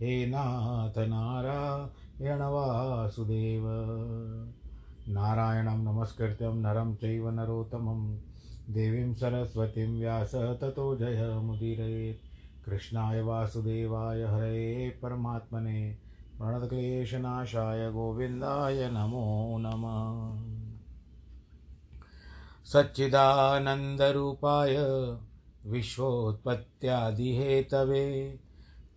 हे नाथ नारायण वासुदेव। नारायणं नमस्कृत्यं नरं चैव नरोत्तमं। देवीं सरस्वतीं व्यास ततो जयमुदीरयेत् कृष्णाय वासुदेवाय हरे परमात्मने। प्रणतक्लेशनाशाय गोविन्दाय नमो नमः। सच्चिदानन्दरूपाय विश्वोत्पत्त्यादिहेतवे।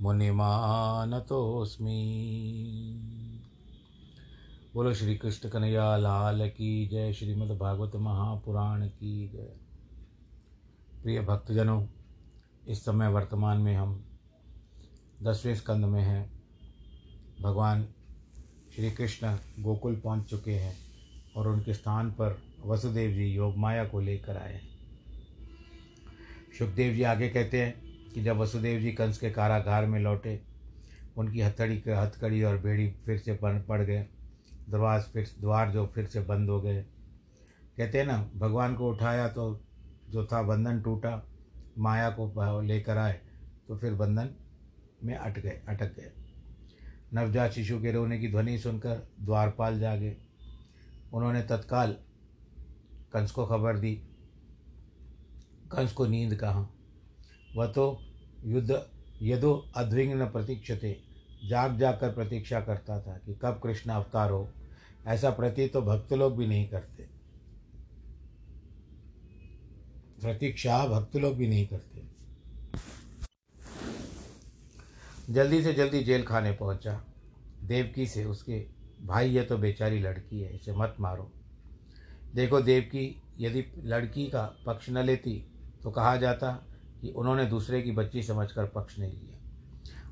मुनिमानतोऽस्मि। बोलो श्री कृष्ण कन्हैया, लाल की जय, श्रीमद् भागवत महापुराण की जय। प्रिय भक्तजनों, इस समय वर्तमान में हम दसवें स्कंद में हैं। भगवान श्री कृष्ण गोकुल पहुँच चुके हैं और उनके स्थान पर वसुदेव जी योग माया को लेकर आए हैं। सुखदेव जी आगे कहते हैं कि जब वसुदेव जी कंस के कारागार में लौटे, उनकी हथकड़ी हथकड़ी और बेड़ी फिर से पड़ गए। दरवाज फिर, द्वार जो फिर से बंद हो गए। कहते हैं ना, भगवान को उठाया तो जो था बंधन टूटा, माया को लेकर आए तो फिर बंधन में अट गए, अटक गए। नवजात शिशु के रोने की ध्वनि सुनकर द्वारपाल जागे। उन्होंने तत्काल कंस को खबर दी। कंस को नींद कहाँ? वह तो युद्ध यदो अद्विग्न प्रतीक्षते। जाग जाग कर प्रतीक्षा करता था कि कब कृष्ण अवतार हो। ऐसा प्रतीत तो भक्त लोग भी नहीं करते। प्रतीक्षा भक्त लोग भी नहीं करते। जल्दी से जल्दी जेल खाने पहुँचा। देवकी से उसके, भाई, ये तो बेचारी लड़की है, इसे मत मारो। देखो देवकी, यदि लड़की का पक्ष न लेती तो कहा जाता उन्होंने दूसरे की बच्ची समझकर पक्ष नहीं लिया।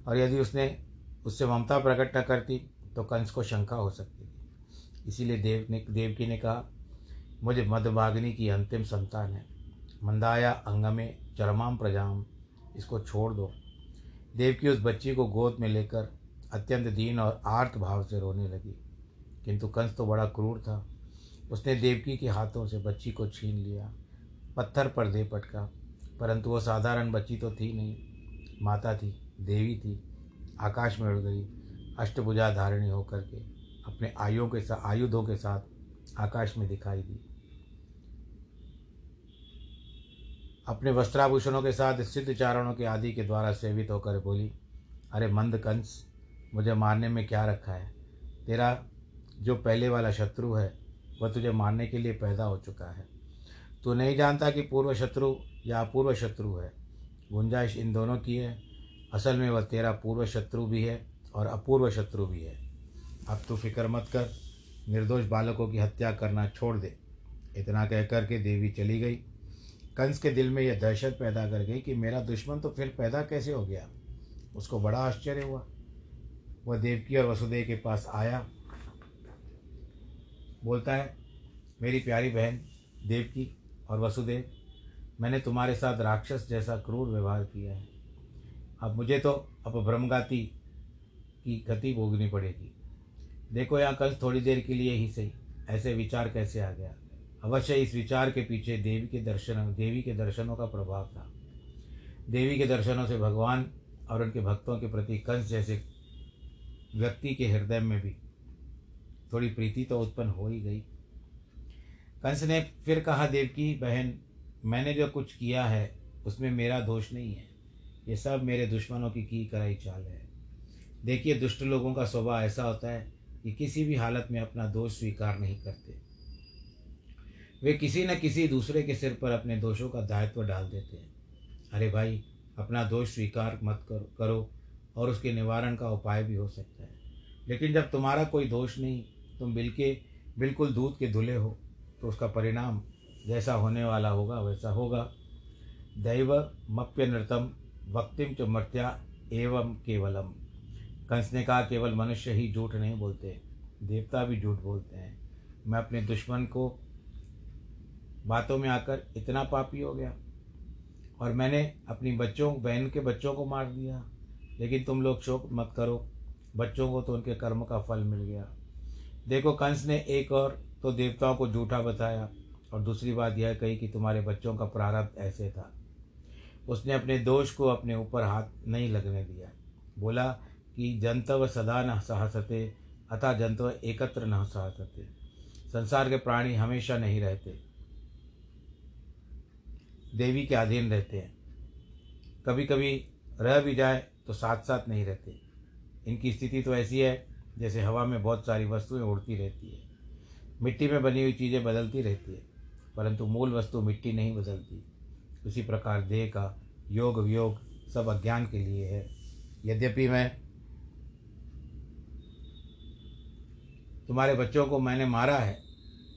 और यदि उसने, उससे ममता प्रकट न करती तो कंस को शंका हो सकती थी। इसीलिए देव ने, देवकी ने कहा, मुझे मदभाग्नि की अंतिम संतान है। मंदाया अंगमे चरमाम प्रजाम, इसको छोड़ दो। देवकी उस बच्ची को गोद में लेकर अत्यंत दीन और आर्त भाव से रोने लगी। किंतु कंस तो बड़ा क्रूर था। उसने देवकी के हाथों से बच्ची को छीन लिया, पत्थर पर दे पटका। परंतु वो साधारण बच्ची तो थी नहीं, माता थी, देवी थी, आकाश में उड़ गई, अष्टभुजा धारिणी होकर के अपने आयुओं के साथ आयुधों के साथ आकाश में दिखाई दी। अपने वस्त्राभूषणों के साथ सिद्ध चारणों के आदि के द्वारा सेवित होकर बोली, अरे मंद कंस, मुझे मारने में क्या रखा है? तेरा जो पहले वाला शत्रु है, वह तुझे मारने के लिए पैदा हो चुका है। तू नहीं जानता कि पूर्व शत्रु या अपूर्व शत्रु है। गुंजाइश इन दोनों की है। असल में वह तेरा पूर्व शत्रु भी है और अपूर्व शत्रु भी है। अब तू फ़िक्र मत कर। निर्दोष बालकों की हत्या करना छोड़ दे। इतना कह कर के देवी चली गई। कंस के दिल में यह दहशत पैदा कर गई कि मेरा दुश्मन तो फिर पैदा कैसे हो गया? उसको बड़ा आश्चर्य हुआ। वह देवकी और वसुदेव के पास आया। बोलता है, मेरी प्यारी बहन, देवकी और वसुदेव मैंने तुम्हारे साथ राक्षस जैसा क्रूर व्यवहार किया है। अब मुझे तो अब ब्रह्मगाती की गति भोगनी पड़ेगी। देखो यहाँ कंस थोड़ी देर के लिए ही सही। ऐसे विचार कैसे आ गया? अवश्य इस विचार के पीछे देवी के दर्शन, देवी के दर्शनों का प्रभाव था। देवी के दर्शनों से भगवान और उनके भक्तों के प्रति कंस जैसे व्यक्ति के हृदय में भी थोड़ी प्रीति तो उत्पन्न हो ही गई। कंस ने फिर कहा, देवकी बहन मैंने जो कुछ किया है, उसमें मेरा दोष नहीं है। ये सब मेरे दुश्मनों की की कराई चाल है। देखिए, दुष्ट लोगों का स्वभाव ऐसा होता है कि किसी भी हालत में अपना दोष स्वीकार नहीं करते। वे किसी न किसी दूसरे के सिर पर अपने दोषों का दायित्व डाल देते हैं। अरे भाई, अपना दोष स्वीकार मत करो करो और उसके निवारण का उपाय भी हो सकता है। लेकिन जब तुम्हारा कोई दोष नहीं, तुम बिल्के बिल्कुल दूध के धुले हो तो उसका परिणाम जैसा होने वाला होगा, वैसा होगा। दैव मप्य नृतम, वक्तिम च मर्त्या एवं केवलम। कंस ने कहा, केवल मनुष्य ही झूठ नहीं बोलते, देवता भी झूठ बोलते हैं। मैं अपने दुश्मन को बातों में आकर इतना पापी हो गया और मैंने अपनी बच्चों, बहन के बच्चों को मार दिया। लेकिन तुम लोग शोक मत करो, बच्चों को तो उनके कर्म का फल मिल गया। देखो, कंस ने एक और तो देवताओं को झूठा बताया। और दूसरी बात यह कही कि तुम्हारे बच्चों का प्रारब्ध ऐसे था। उसने अपने दोष को अपने ऊपर हाथ नहीं लगने दिया। बोला कि जंतव सदा न सहसते, अथा जंतव एकत्र न सहसते। संसार के प्राणी हमेशा नहीं रहते। देवी के अधीन रहते हैं। कभी कभी रह भी जाए तो साथ साथ नहीं रहते। इनकी स्थिति तो ऐसी है, जैसे हवा में बहुत सारी वस्तुएँ उड़ती रहती है। मिट्टी में बनी हुई चीज़ें बदलती रहती है। परंतु मूल वस्तु मिट्टी नहीं बदलती। उसी प्रकार देह का योग, वियोग सब अज्ञान के लिए है। यद्यपि मैं तुम्हारे बच्चों को मैंने मारा है,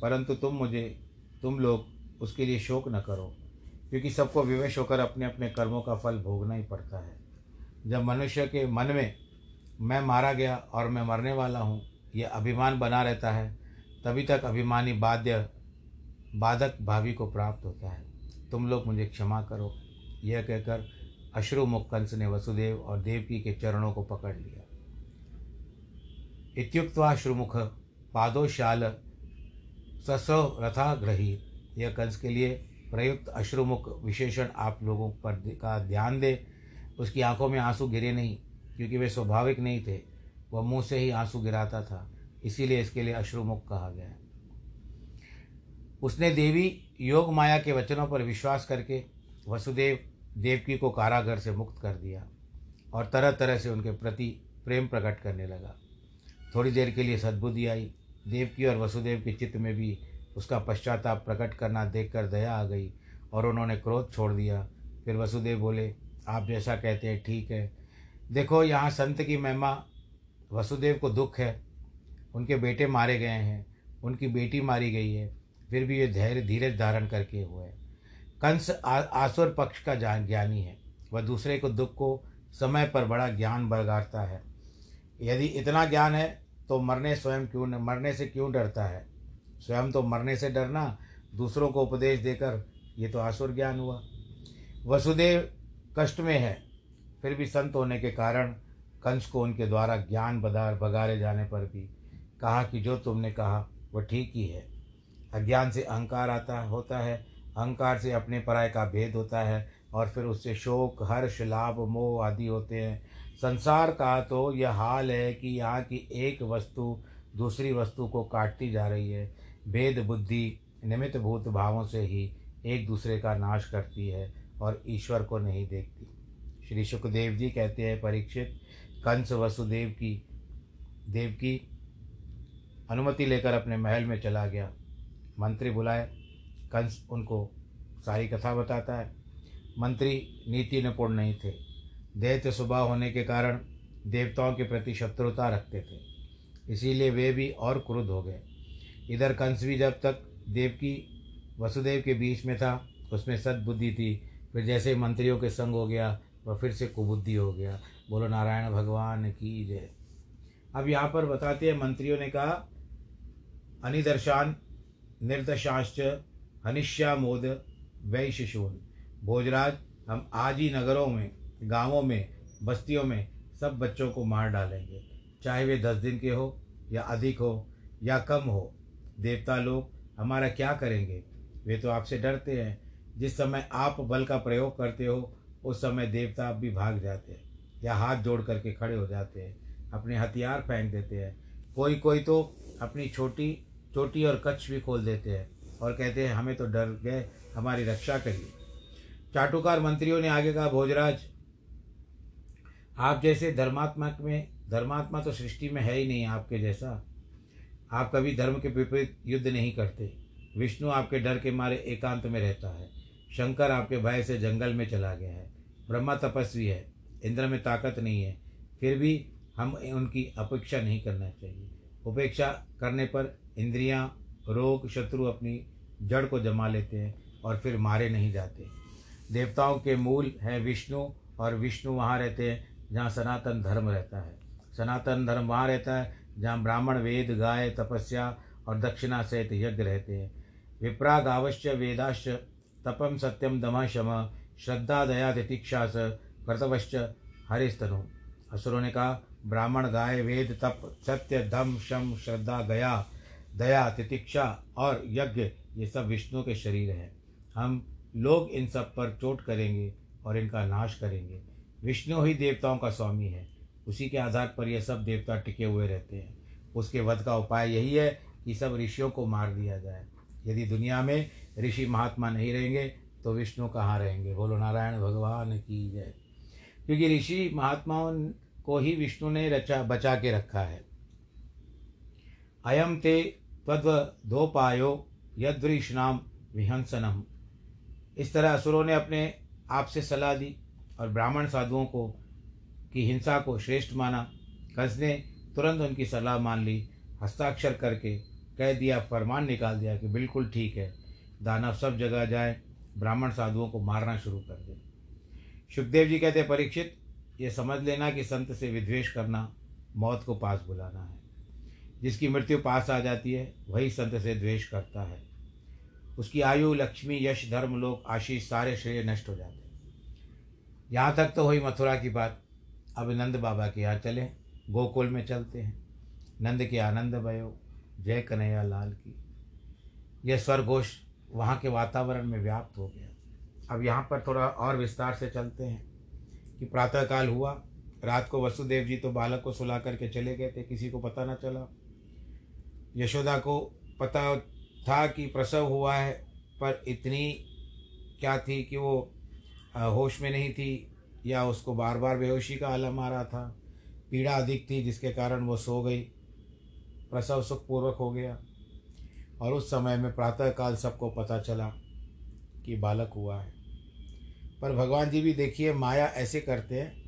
परंतु तुम मुझे, तुम लोग उसके लिए शोक न करो, क्योंकि सबको विवश होकर अपने अपने कर्मों का फल भोगना ही पड़ता है। जब मनुष्य के मन में मैं मारा गया और मैं मरने वाला हूँ, यह अभिमान बना रहता है। तभी तक अभिमानी बाध्य बाधक भावी को प्राप्त होता है। तुम लोग मुझे क्षमा करो। यह कहकर अश्रुमुख कंस ने वसुदेव और देवकी के चरणों को पकड़ लिया। इत्युक्तवा श्रुमुख, पादोशाल ससो रथा ग्रही यह कंस के लिए प्रयुक्त अश्रुमुख विशेषण आप लोगों पर का ध्यान दे। उसकी आँखों में आँसू गिरे नहीं, क्योंकि वे स्वाभाविक नहीं थे। वह मुँह से ही आँसू गिराता था। इसीलिए इसके लिए अश्रुमुख कहा गया उसने देवी योग माया के वचनों पर विश्वास करके वसुदेव देवकी को कारागर से मुक्त कर दिया और तरह तरह से उनके प्रति प्रेम प्रकट करने लगा। थोड़ी देर के लिए सद्बुद्धि आई। देवकी और वसुदेव के चित्त में भी उसका पश्चाताप प्रकट करना देखकर दया आ गई और उन्होंने क्रोध छोड़ दिया। फिर वसुदेव बोले, आप जैसा कहते हैं, ठीक है। देखो, यहाँ संत की महिमा, वसुदेव को दुख है। उनके बेटे मारे गए हैं। उनकी बेटी मारी गई है। फिर भी ये धैर्य धीरज धारण करके हुए हैं। कंस आसुर पक्ष का जान ज्ञानी है। वह दूसरे को दुख को समय पर बड़ा ज्ञान बरगारता है। यदि इतना ज्ञान है तो मरने स्वयं क्यों मरने से क्यों डरता है? स्वयं तो मरने से डरना, दूसरों को उपदेश देकर ये तो आसुर ज्ञान हुआ। वसुदेव कष्ट में है, फिर भी संत होने के कारण कंस को उनके द्वारा ज्ञान बदार बगारे जाने पर भी कहा कि जो तुमने कहा, वह ठीक ही है। अज्ञान से अहंकार आता होता है, अहंकार से अपने पराय का भेद होता है और फिर उससे शोक, हर्ष, लाभ, मोह आदि होते हैं। संसार का तो यह हाल है कि यहाँ की एक वस्तु दूसरी वस्तु को काटती जा रही है। भेद, बुद्धि, निमित्त भूत भावों से ही एक दूसरे का नाश करती है और ईश्वर को नहीं देखती। श्री सुखदेव जी कहते हैं परीक्षित, कंस वसुदेव की, देव की अनुमति लेकर अपने महल में चला गया। मंत्री बुलाए, कंस उनको सारी कथा बताता है। मंत्री नीति निपुण नहीं थे। दैत्य स्वभाव होने के कारण देवताओं के प्रति शत्रुता रखते थे। इसीलिए वे भी और क्रुद्ध हो गए। इधर कंस भी जब तक देव की, वसुदेव के बीच में था, उसमें सद्बुद्धि थी। फिर जैसे मंत्रियों के संग हो गया, वह फिर से कुबुद्धि हो गया। बोलो, नारायण भगवान की जय। अब यहाँ पर बताते हैं, मंत्रियों ने कहा, अनिदर्शान निर्दशाश्च हनिष्या मोद वैशिशून भोजराज, हम आज ही नगरों में, गाँवों में, बस्तियों में सब बच्चों को मार डालेंगे। चाहे वे दस दिन के हो, या अधिक हो, या कम हो, देवता लोग हमारा क्या करेंगे? वे तो आपसे डरते हैं। जिस समय आप बल का प्रयोग करते हो, उस समय देवता भी भाग जाते हैं, या हाथ जोड़ करके खड़े हो जाते हैं, अपने हथियार फेंक देते हैं। कोई कोई तो अपनी छोटी चोटी और कच्छ भी खोल देते हैं और कहते हैं, हमें तो डर गए, हमारी रक्षा करिए। चाटुकार मंत्रियों ने आगे कहा, भोजराज, आप जैसे धर्मात्मा में, धर्मात्मा तो सृष्टि में है ही नहीं आपके जैसा। आप कभी धर्म के विपरीत युद्ध नहीं करते। विष्णु आपके डर के मारे एकांत में रहता है। शंकर आपके भय से जंगल में चला गया है। ब्रह्मा तपस्वी है। इंद्र में ताकत नहीं है। फिर भी हम उनकी अपेक्षा नहीं करना चाहिए। उपेक्षा करने पर इंद्रियाँ, रोग शत्रु अपनी जड़ को जमा लेते हैं और फिर मारे नहीं जाते। देवताओं के मूल है विष्णु और विष्णु वहाँ रहते हैं जहाँ सनातन धर्म रहता है। सनातन धर्म वहाँ रहता है जहाँ ब्राह्मण वेद गाय तपस्या और दक्षिणा सहित यज्ञ रहते हैं। विप्राग अवश्य वेदाश्च तपम सत्यम दम शम श्रद्धा दया तितिक्षा स कर्तवश्च हरिस्तनु। असुरों ने कहा ब्राह्मण गाय वेद तप, सत्य, धम, शम, श्रद्धा, गया, दया, तितिक्षा और यज्ञ, ये सब विष्णु के शरीर हैं। हम लोग इन सब पर चोट करेंगे और इनका नाश करेंगे। विष्णु ही देवताओं का स्वामी है। उसी के आधार पर यह सब देवता टिके हुए रहते हैं। उसके वध का उपाय यही है कि सब ऋषियों को मार दिया जाए। यदि दुनिया में ऋषि महात्मा नहीं रहेंगे तो विष्णु कहाँ रहेंगे? बोलो, नारायण भगवान की जय। क्योंकि ऋषि महात्माओं को ही विष्णु ने रचा, बचा के रखा है। अयम ते तद्वधोपायो यदृष्णाम विहंसनम। इस तरह असुरों ने अपने आप से सलाह दी और ब्राह्मण साधुओं को, की हिंसा को श्रेष्ठ माना। कंस ने तुरंत उनकी सलाह मान ली, हस्ताक्षर करके कह दिया, फरमान निकाल दिया कि बिल्कुल ठीक है, दानव सब जगह जाए, ब्राह्मण साधुओं को मारना शुरू कर दे। सुखदेव जी कहते, परीक्षित ये समझ लेना कि संत से विद्वेष करना, मौत को पास बुलाना है। जिसकी मृत्यु पास आ जाती है, वही संत से द्वेष करता है। उसकी आयु, लक्ष्मी, यश, धर्म, लोक, आशीष, सारे श्रेय नष्ट हो जाते हैं। यहाँ तक तो हुई मथुरा की बात। अब नंद बाबा के यहाँ चले, गोकुल में चलते हैं। नंद के आनंद भयो, जय कन्हैया लाल की। यह स्वरघोष वहाँ के वातावरण में व्याप्त हो गया। अब यहाँ पर थोड़ा और विस्तार से चलते हैं। कि प्रातःकाल हुआ, रात को वसुदेव जी तो बालक को सुला करके चले गए थे, किसी को पता न चला। यशोदा को पता था कि प्रसव हुआ है, पर इतनी क्या थी कि वो होश में नहीं थी, या उसको बार बार बेहोशी का आलम आ रहा था। पीड़ा अधिक थी, जिसके कारण वो सो गई। प्रसव सुखपूर्वक हो गया। और उस समय में प्रातःकाल सबको पता चला कि बालक हुआ है। पर भगवान जी भी देखिए, माया ऐसे करते हैं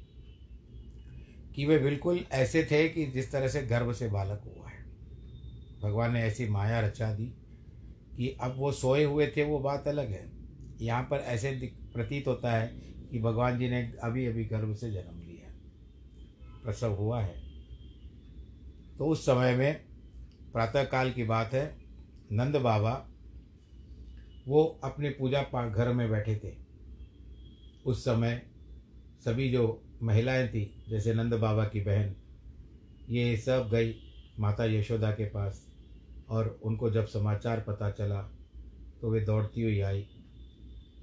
कि वे बिल्कुल ऐसे थे कि जिस तरह से गर्भ से बालक हुआ है। भगवान ने ऐसी माया रचा दी कि अब वो सोए हुए थे, वो बात अलग है। यहाँ पर ऐसे प्रतीत होता है कि भगवान जी ने अभी अभी गर्भ से जन्म लिया प्रसव हुआ है। तो उस समय में प्रातःकाल की बात है, नंद बाबा वो अपने पूजा पाठ घर में बैठे थे। उस समय सभी जो महिलाएँ थी, जैसे नंद बाबा की बहन, ये सब गई माता यशोदा के पास और उनको जब समाचार पता चला तो वे दौड़ती हुई आई।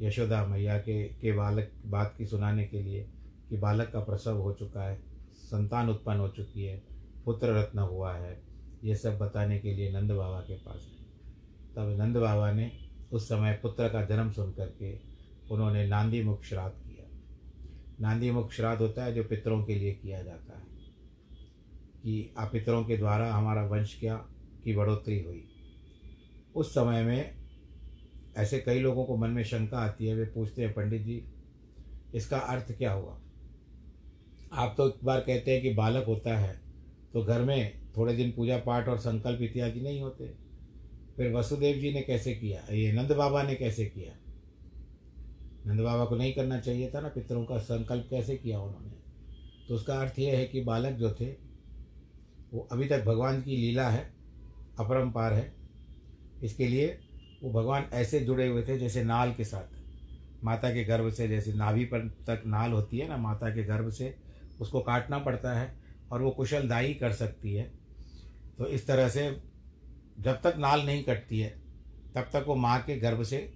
यशोदा मैया के के बालक, बात की सुनाने के लिए कि बालक का प्रसव हो चुका है, संतान उत्पन्न हो चुकी है, पुत्र रत्न हुआ है, ये सब बताने के लिए नंद बाबा के पास तब नंद बाबा ने उस समय पुत्र का जन्म सुन करके उन्होंने नांदी मुख श्राद्ध किया। नांदी मुख श्राद्ध होता है जो पितरों के लिए किया जाता है। कि आप पितरों के द्वारा हमारा वंश क्या, की बढ़ोतरी हुई। उस समय में ऐसे कई लोगों को मन में शंका आती है, वे पूछते हैं, पंडित जी, इसका अर्थ क्या हुआ? आप तो एक बार कहते हैं कि बालक होता है तो घर में थोड़े दिन पूजा पाठ और संकल्प इत्यादि नहीं होते। फिर वसुदेव जी ने कैसे किया? ये नंद बाबा ने कैसे किया? नंद बाबा को नहीं करना चाहिए था ना, पितरों का संकल्प कैसे किया उन्होंने? तो उसका अर्थ यह है कि बालक जो थे, वो अभी तक भगवान की लीला है अपरम्पार है। इसके लिए वो भगवान ऐसे जुड़े हुए थे जैसे नाल के साथ। माता के गर्भ से जैसे नाभि पर तक नाल होती है ना, माता के गर्भ से उसको काटना पड़ता है और वो कुशलदायी कर सकती है। तो इस तरह से जब तक नाल नहीं कटती है, तब तक वो माँ के गर्भ से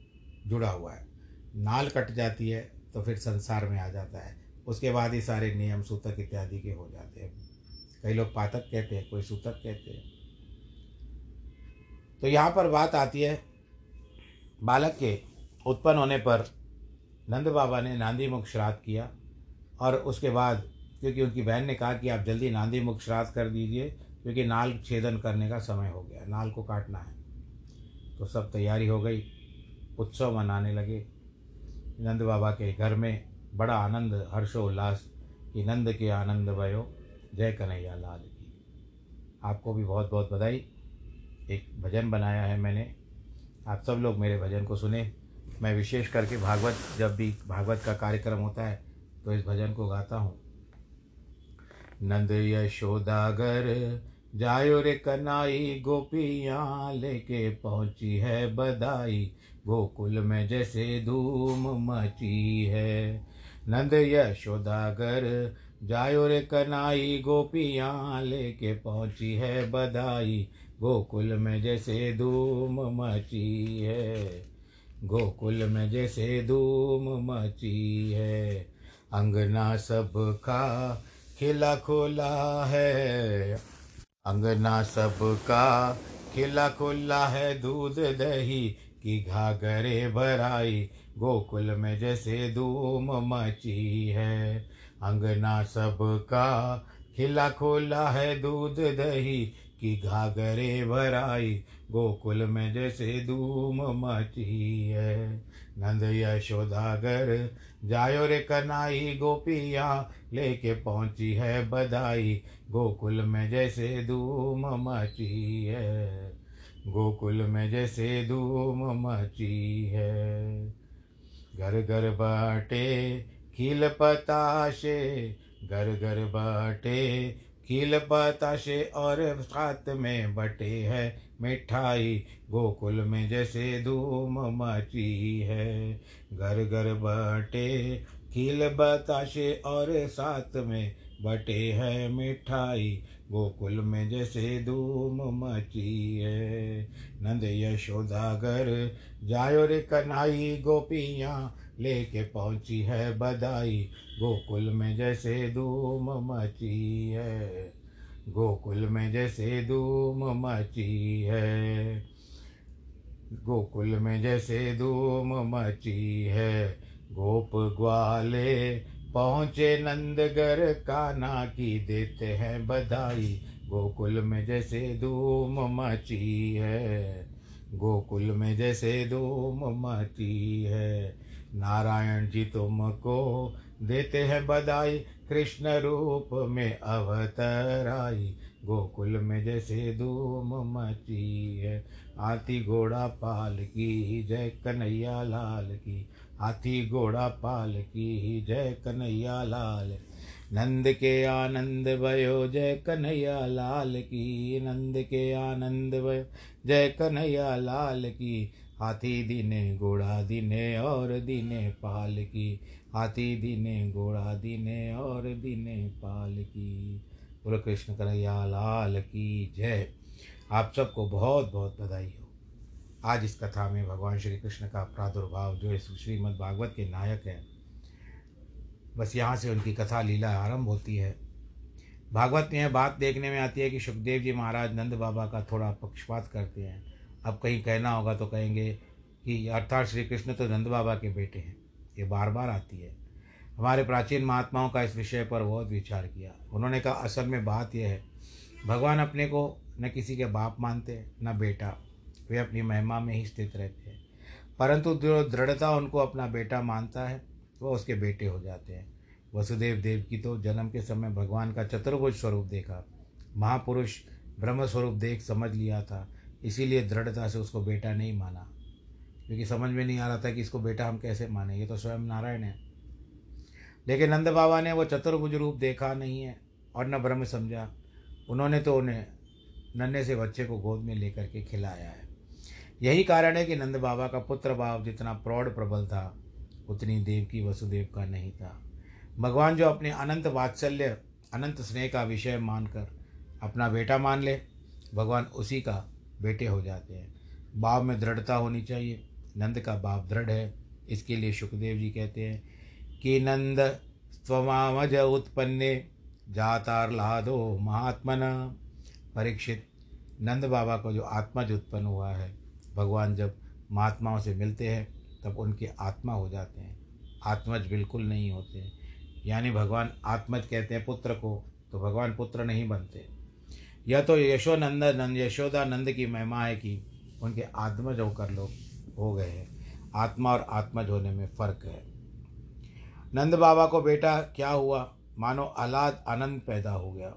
जुड़ा हुआ है। नाल कट जाती है तो फिर संसार में आ जाता है। उसके बाद ही सारे नियम, सूतक इत्यादि के हो जाते हैं। कई लोग पातक कहते हैं, कोई सूतक कहते हैं। तो यहाँ पर बात आती है, बालक के उत्पन्न होने पर नंद बाबा ने नांदी मुख श्राद्ध किया और उसके बाद, क्योंकि उनकी बहन ने कहा कि आप जल्दी नांदी मुख श्राद्ध कर दीजिए, क्योंकि नाल छेदन करने का समय हो गया, नाल को काटना है। तो सब तैयारी हो गई, उत्सव मनाने लगे। नंद बाबा के घर में बड़ा आनंद, हर्षोल्लास कि नंद के आनंद भयो। जय कन्हैया लाल की। आपको भी बहुत बहुत बधाई। एक भजन बनाया है मैंने। आप सब लोग मेरे भजन को सुने। मैं विशेष करके भागवत, जब भी भागवत का कार्यक्रम होता है तो इस भजन को गाता हूँ। नंद यशोदागर, जायो रे कनाई गोपियाँ लेके पहुँची है बधाई। गोकुल में जैसे धूम मची है। नंद यशोदागर, जायो रे कनाई गोपियाँ लेके पहुँची है बधाई। गोकुल में जैसे धूम मची है। गोकुल में जैसे धूम मची है। अंगना सबका खिला खोला है। अंगना सबका खिला खुला है दूध दही। की घाघरे भराई गोकुल में जैसे धूम मची है। अंगना सबका खिला खोला है दूध दही की घाघरे भराई गोकुल में जैसे धूम मची है। नंद यशोदागर, जायो रे कनाई गोपिया, लेके पहुँची है बधाई, गोकुल में जैसे धूम मची है। गोकुल में जैसे धूम मची है। घर घर बाटे खिल पताशे, घर घर बाटे खील बताशे और साथ में बटे है मिठाई। गोकुल में जैसे धूम मची है। घर घर बटे खील बताशे और साथ में बटे है मिठाई। गोकुल में जैसे धूम मची है। नंद यशोदागर, जायो रे कन्हई गोपियाँ लेके पहुँची है बधाई। गोकुल में जैसे धूम मची है। गोकुल में जैसे धूम मची है। गोकुल में जैसे धूम मची है। गोप ग्वाले पहुँचे नंदगर काना की देते हैं बधाई। गोकुल में जैसे धूम मची है, गोकुल में जैसे धूम मची है। नारायण जी तुमको देते हैं बधाई, कृष्ण रूप में अवतराई। गोकुल में जैसे धूम मची है हाथी घोड़ा पाल की, जय कन्हैया लाल की। हाथी घोड़ा पाल की ही जय कन्हैया लाल। नंद के आनंद भयो, जय कन्हैया लाल की। नंद के आनंद भयो, जय कन्हैया लाल की। हाथी दिने, घोड़ा दिने और दिने पाल की। हाथी दिने, घोड़ा दिने और दिने पाल की। बोलो कृष्ण कन्हैया लाल की जय। आप सबको बहुत बहुत बधाई हो। आज इस कथा में भगवान श्री कृष्ण का प्रादुर्भाव जो इस श्रीमद् भागवत के नायक हैं, बस यहाँ से उनकी कथा लीला आरंभ होती है। भागवत में यह बात देखने में आती है कि सुखदेव जी महाराज नंद बाबा का थोड़ा पक्षपात करते हैं। अब कहीं कहना होगा तो कहेंगे कि अर्थात श्री कृष्ण तो नंद बाबा के बेटे हैं। ये बार बार आती है। हमारे प्राचीन महात्माओं का इस विषय पर बहुत विचार किया। उन्होंने कहा, असल में बात यह है, भगवान अपने को न किसी के बाप मानते, न बेटा। वे अपनी महिमा में ही स्थित रहते हैं। परंतु जो दृढ़ता उनको अपना बेटा मानता है, वह उसके बेटे हो जाते हैं। वसुदेव देव की तो जन्म के समय भगवान का चतुर्भुज स्वरूप देखा। महापुरुष ब्रह्म स्वरूप देख समझ लिया था, इसीलिए दृढ़ता से उसको बेटा नहीं माना। क्योंकि समझ में नहीं आ रहा था कि इसको बेटा हम कैसे माने, ये तो स्वयं नारायण है। लेकिन नंद बाबा ने वो चतुर्भुज रूप देखा नहीं है और न ब्रह्म समझा। उन्होंने तो उन्हें नन्हे से बच्चे को गोद में लेकर के खिलाया है। यही कारण है कि नंद बाबा का पुत्र भाव जितना प्रौढ़ प्रबल था, उतनी देव की वसुदेव का नहीं था। भगवान जो अपने अनंत वात्सल्य, अनंत स्नेह का विषय मानकर अपना बेटा मान ले, भगवान उसी का बेटे हो जाते हैं। भाव में दृढ़ता होनी चाहिए। नंद का भाव दृढ़ है। इसके लिए सुखदेव जी कहते हैं कि नंद स्वमामज उत्पन्ने जातारलादो महात्मना। परीक्षित, नंद बाबा को जो आत्मज उत्पन्न हुआ है भगवान जब महात्माओं से मिलते हैं, तब उनके आत्मा हो जाते हैं। आत्मज बिल्कुल नहीं होते। यानी भगवान आत्मज कहते हैं पुत्र को तो भगवान पुत्र नहीं बनते। यह तो यशोनंद, नंद यशोदा नंद की महिमा है कि उनके आत्मज होकर लोग हो गए हैं। आत्मा और आत्मज होने में फ़र्क है। नंद बाबा को, बेटा, क्या हुआ? मानो आलाद आनंद पैदा हो गया।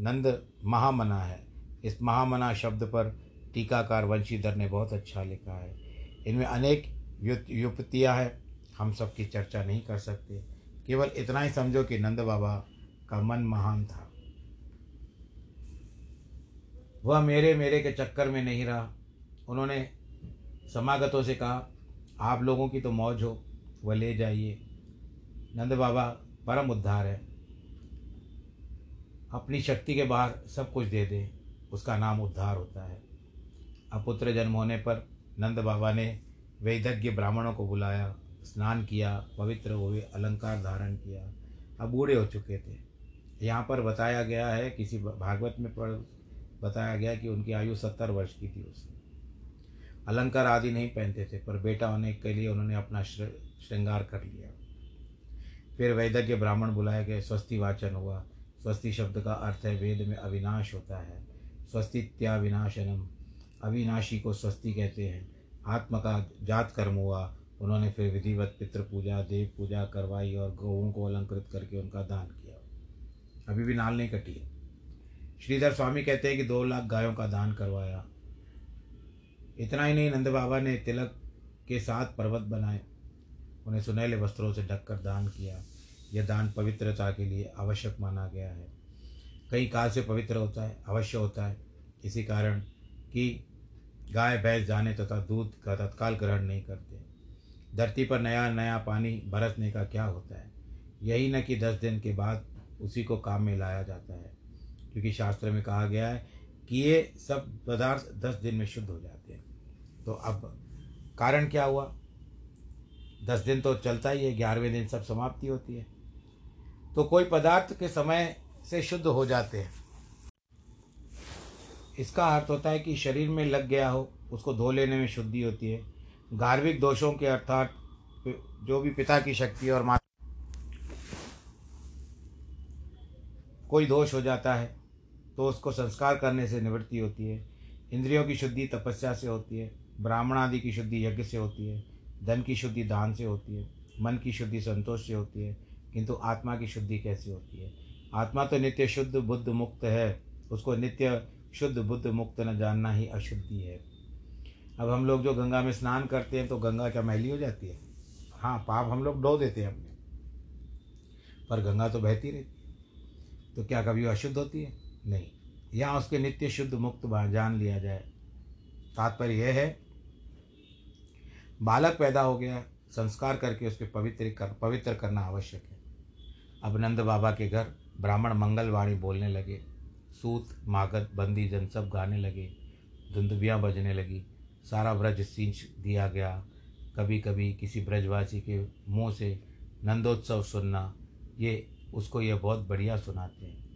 नंद महामना है। इस महामना शब्द पर टीकाकार वंशीधर ने बहुत अच्छा लिखा है। इनमें अनेक युक्तियाँ हैं। हम सब की चर्चा नहीं कर सकते। केवल इतना ही समझो कि नंद बाबा का मन महान था। वह मेरे मेरे के चक्कर में नहीं रहा। उन्होंने समागतों से कहा, आप लोगों की तो मौज हो, वह ले जाइए। नंद बाबा परम उद्धार है। अपनी शक्ति के बाहर सब कुछ दे दे। उसका नाम उद्धार होता है। अपुत्र जन्म होने पर नंद बाबा ने वैदज्ञ ब्राह्मणों को बुलाया, स्नान किया, पवित्र हुए अलंकार धारण किया। अब बूढ़े हो चुके थे। यहाँ पर बताया गया है, किसी भागवत में पढ़ बताया गया कि उनकी आयु सत्तर वर्ष की थी उसमें अलंकार आदि नहीं पहनते थे, पर बेटा होने के लिए उन्होंने अपना श्रृंगार कर लिया। फिर वैदज्ञ ब्राह्मण बुलाए गए स्वस्ति वाचन हुआ। स्वस्ति शब्द का अर्थ है, वेद में अविनाश होता है। स्वस्तित्याविनाशनम। अविनाशी को स्वस्ति कहते हैं। आत्मा का जात कर्म हुआ। उन्होंने फिर विधिवत पितृ पूजा देव पूजा करवाई और गौों को अलंकृत करके उनका दान किया। अभी भी नाल नहीं कटी है। श्रीधर स्वामी कहते हैं कि दो लाख गायों का दान करवाया। इतना ही नहीं, नंद बाबा ने तिलक के साथ पर्वत बनाए। उन्हें सुनहले वस्त्रों से ढककर दान किया। यह दान पवित्रता के लिए आवश्यक माना गया है। कई काल से पवित्र होता है, अवश्य होता है। इसी कारण कि गाय भैंस जाने तथा दूध का तत्काल ग्रहण नहीं करते। धरती पर नया नया पानी बरसने का क्या होता है? यही न कि दस दिन के बाद उसी को काम में लाया जाता है। क्योंकि शास्त्र में कहा गया है कि ये सब पदार्थ दस दिन में शुद्ध हो जाते हैं। तो अब कारण क्या हुआ? दस दिन तो चलता ही है, ग्यारहवें दिन सब समाप्ति होती है। तो कोई पदार्थ के समय से शुद्ध हो जाते हैं। इसका अर्थ होता है कि शरीर में लग गया हो, उसको धो लेने में शुद्धि होती है। गार्भिक दोषों के अर्थात जो भी पिता की शक्ति और माता कोई दोष हो जाता है तो उसको संस्कार करने से निवृत्ति होती है। इंद्रियों की शुद्धि तपस्या से होती है ब्राह्मण आदि की शुद्धि यज्ञ से होती है, धन की शुद्धि दान से होती है, मन की शुद्धि संतोष से होती है, किंतु आत्मा की शुद्धि कैसे होती है? आत्मा तो नित्य शुद्ध, बुद्ध मुक्त है, उसको नित्य शुद्ध बुद्ध मुक्त न जानना ही अशुद्धि है। अब हम लोग जो गंगा में स्नान करते हैं तो गंगा क्या मैली हो जाती है? हाँ पाप हम लोग डो देते हैं अपने। पर गंगा तो बहती रहती है। तो क्या कभी अशुद्ध होती है? नहीं। यहाँ उसके नित्य शुद्ध मुक्त जान लिया जाए। तात्पर्य यह है, बालक पैदा हो गया, संस्कार करके उसके पवित्र कर, पवित्र करना आवश्यक है। अब नंद बाबा के घर ब्राह्मण मंगलवाणी बोलने लगे। सूत मागत बंदी जन सब गाने लगे धुंदबियाँ बजने लगी, सारा ब्रज सींच दिया गया। कभी कभी किसी ब्रजवासी के मुँह से नंदोत्सव सुनना, ये उसको ये बहुत बढ़िया सुनाते हैं।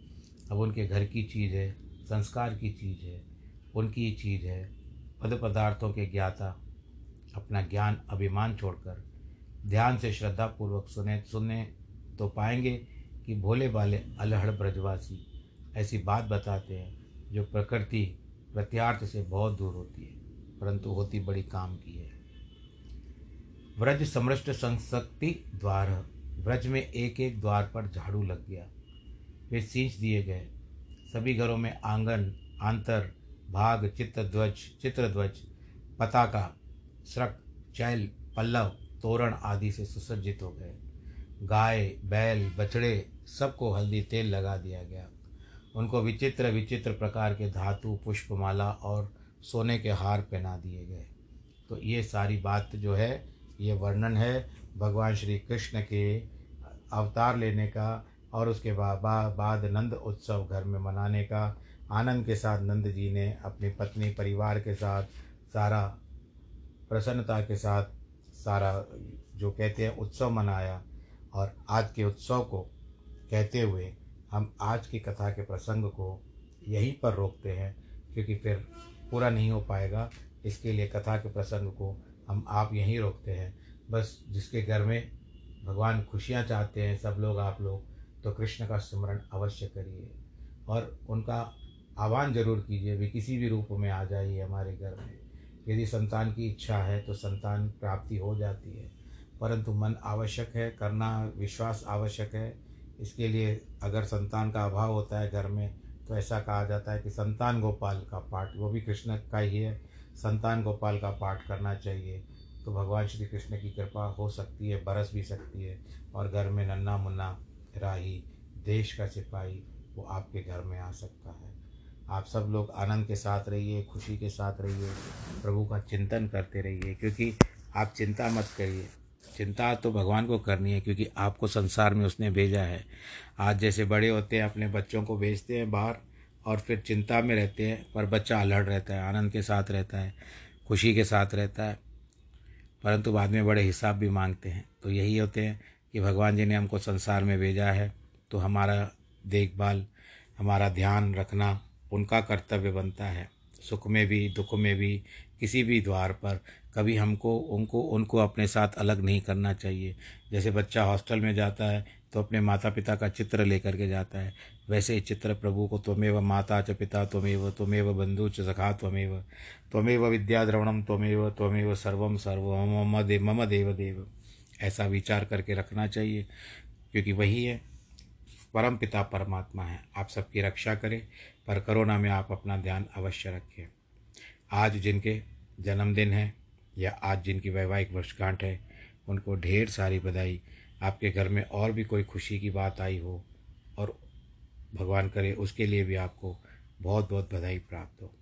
अब उनके घर की चीज़ है, संस्कार की चीज़ है, उनकी चीज़ है। पद पदार्थों के ज्ञाता, अपना ज्ञान, अभिमान छोड़कर, ध्यान से श्रद्धापूर्वक सुने सुनने तो पाएँगे कि भोले भाले अलहड़ ब्रजवासी। ऐसी बात बताते हैं जो प्रकृति प्रत्यार्थ से बहुत दूर होती है, परंतु होती बड़ी काम की है। व्रज समृष्ट संशक्ति द्वार, व्रज में एक एक द्वार पर झाड़ू लग गया। वे सींच दिए गए। सभी घरों में आँगन, आंतर, भाग चित्र ध्वज चित्र ध्वज, पताका श्रक चैल, पल्लव, तोरण आदि से सुसज्जित हो गए। गाय, बैल, बछड़े, सबको हल्दी तेल लगा दिया गया। उनको विचित्र विचित्र प्रकार के धातु पुष्पमाला और सोने के हार पहना दिए गए। तो ये सारी बात जो है ये वर्णन है भगवान श्री कृष्ण के अवतार लेने का और उसके बाद बा, बाद नंद उत्सव घर में मनाने का। आनंद के साथ नंद जी ने अपनी पत्नी परिवार के साथ सारा प्रसन्नता के साथ सारा जो कहते हैं उत्सव मनाया और आज के उत्सव को कहते हुए हम आज की कथा के प्रसंग को यहीं पर रोकते हैं, क्योंकि फिर पूरा नहीं हो पाएगा। इसके लिए कथा के प्रसंग को हम आप यहीं रोकते हैं। बस जिसके घर में भगवान खुशियाँ चाहते हैं, सब लोग, आप लोग तो कृष्ण का स्मरण अवश्य करिए। और उनका आह्वान ज़रूर कीजिए, वे किसी भी रूप में आ जाइए हमारे घर में। यदि संतान की इच्छा है तो संतान प्राप्ति हो जाती है। परंतु मन आवश्यक है, करना विश्वास आवश्यक है। इसके लिए अगर संतान का अभाव होता है घर में तो ऐसा कहा जाता है कि संतान गोपाल का पाठ, वो भी कृष्ण का ही है, संतान गोपाल का पाठ करना चाहिए। तो भगवान श्री कृष्ण की कृपा हो सकती है, बरस भी सकती है, और घर में नन्ना मुन्ना राही, देश का सिपाही, वो आपके घर में आ सकता है। आप सब लोग आनंद के साथ रहिए, खुशी के साथ रहिए, प्रभु का चिंतन करते रहिए, क्योंकि आप चिंता मत करिए। चिंता तो भगवान को करनी है, क्योंकि आपको संसार में उसने भेजा है। आज जैसे बड़े होते हैं, अपने बच्चों को भेजते हैं बाहर और फिर चिंता में रहते हैं, पर बच्चा अलर्ट रहता है, आनंद के साथ रहता है, खुशी के साथ रहता है, परंतु बाद में बड़े हिसाब भी मांगते हैं। तो यही होते हैं कि भगवान जी ने हमको संसार में भेजा है तो हमारा देखभाल, हमारा ध्यान रखना, उनका कर्तव्य बनता है। सुख में भी, दुख में भी, किसी भी द्वार पर कभी हमको, उनको उनको अपने साथ अलग नहीं करना चाहिए। जैसे बच्चा हॉस्टल में जाता है तो अपने माता पिता का चित्र लेकर के जाता है। वैसे ही चित्र प्रभु को, त्वमेव माता च पिता, त्वमेव त्वमेव बंधु च सखा, त्वमेव त्वमेव विद्याद्रवणम त्वमेव त्वमेव सर्वम सर्व, मम देव मम देव देव। ऐसा विचार करके रखना चाहिए, क्योंकि वही है, परम पिता परमात्मा है। आप सबकी रक्षा करें, पर करोना में आप अपना ध्यान अवश्य रखें। आज जिनके जन्मदिन है या आज जिनकी वैवाहिक वर्षगांठ है, उनको ढेर सारी बधाई। आपके घर में और भी कोई खुशी की बात आई हो और भगवान करे, उसके लिए भी आपको बहुत बहुत बधाई प्राप्त हो।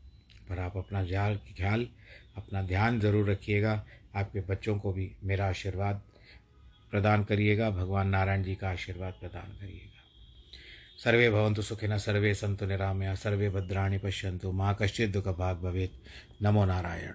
पर आप अपना ख्याल ख्याल, अपना ध्यान ज़रूर रखिएगा। आपके बच्चों को भी मेरा आशीर्वाद प्रदान करिएगा। भगवान नारायण जी का आशीर्वाद प्रदान करिएगा। सर्वे भवन्तु सुखिनः, सर्वे सन्तु निरामया, सर्वे भद्राणि पश्यन्तु। मा दुख भाग भवेत्। नमो नारायण।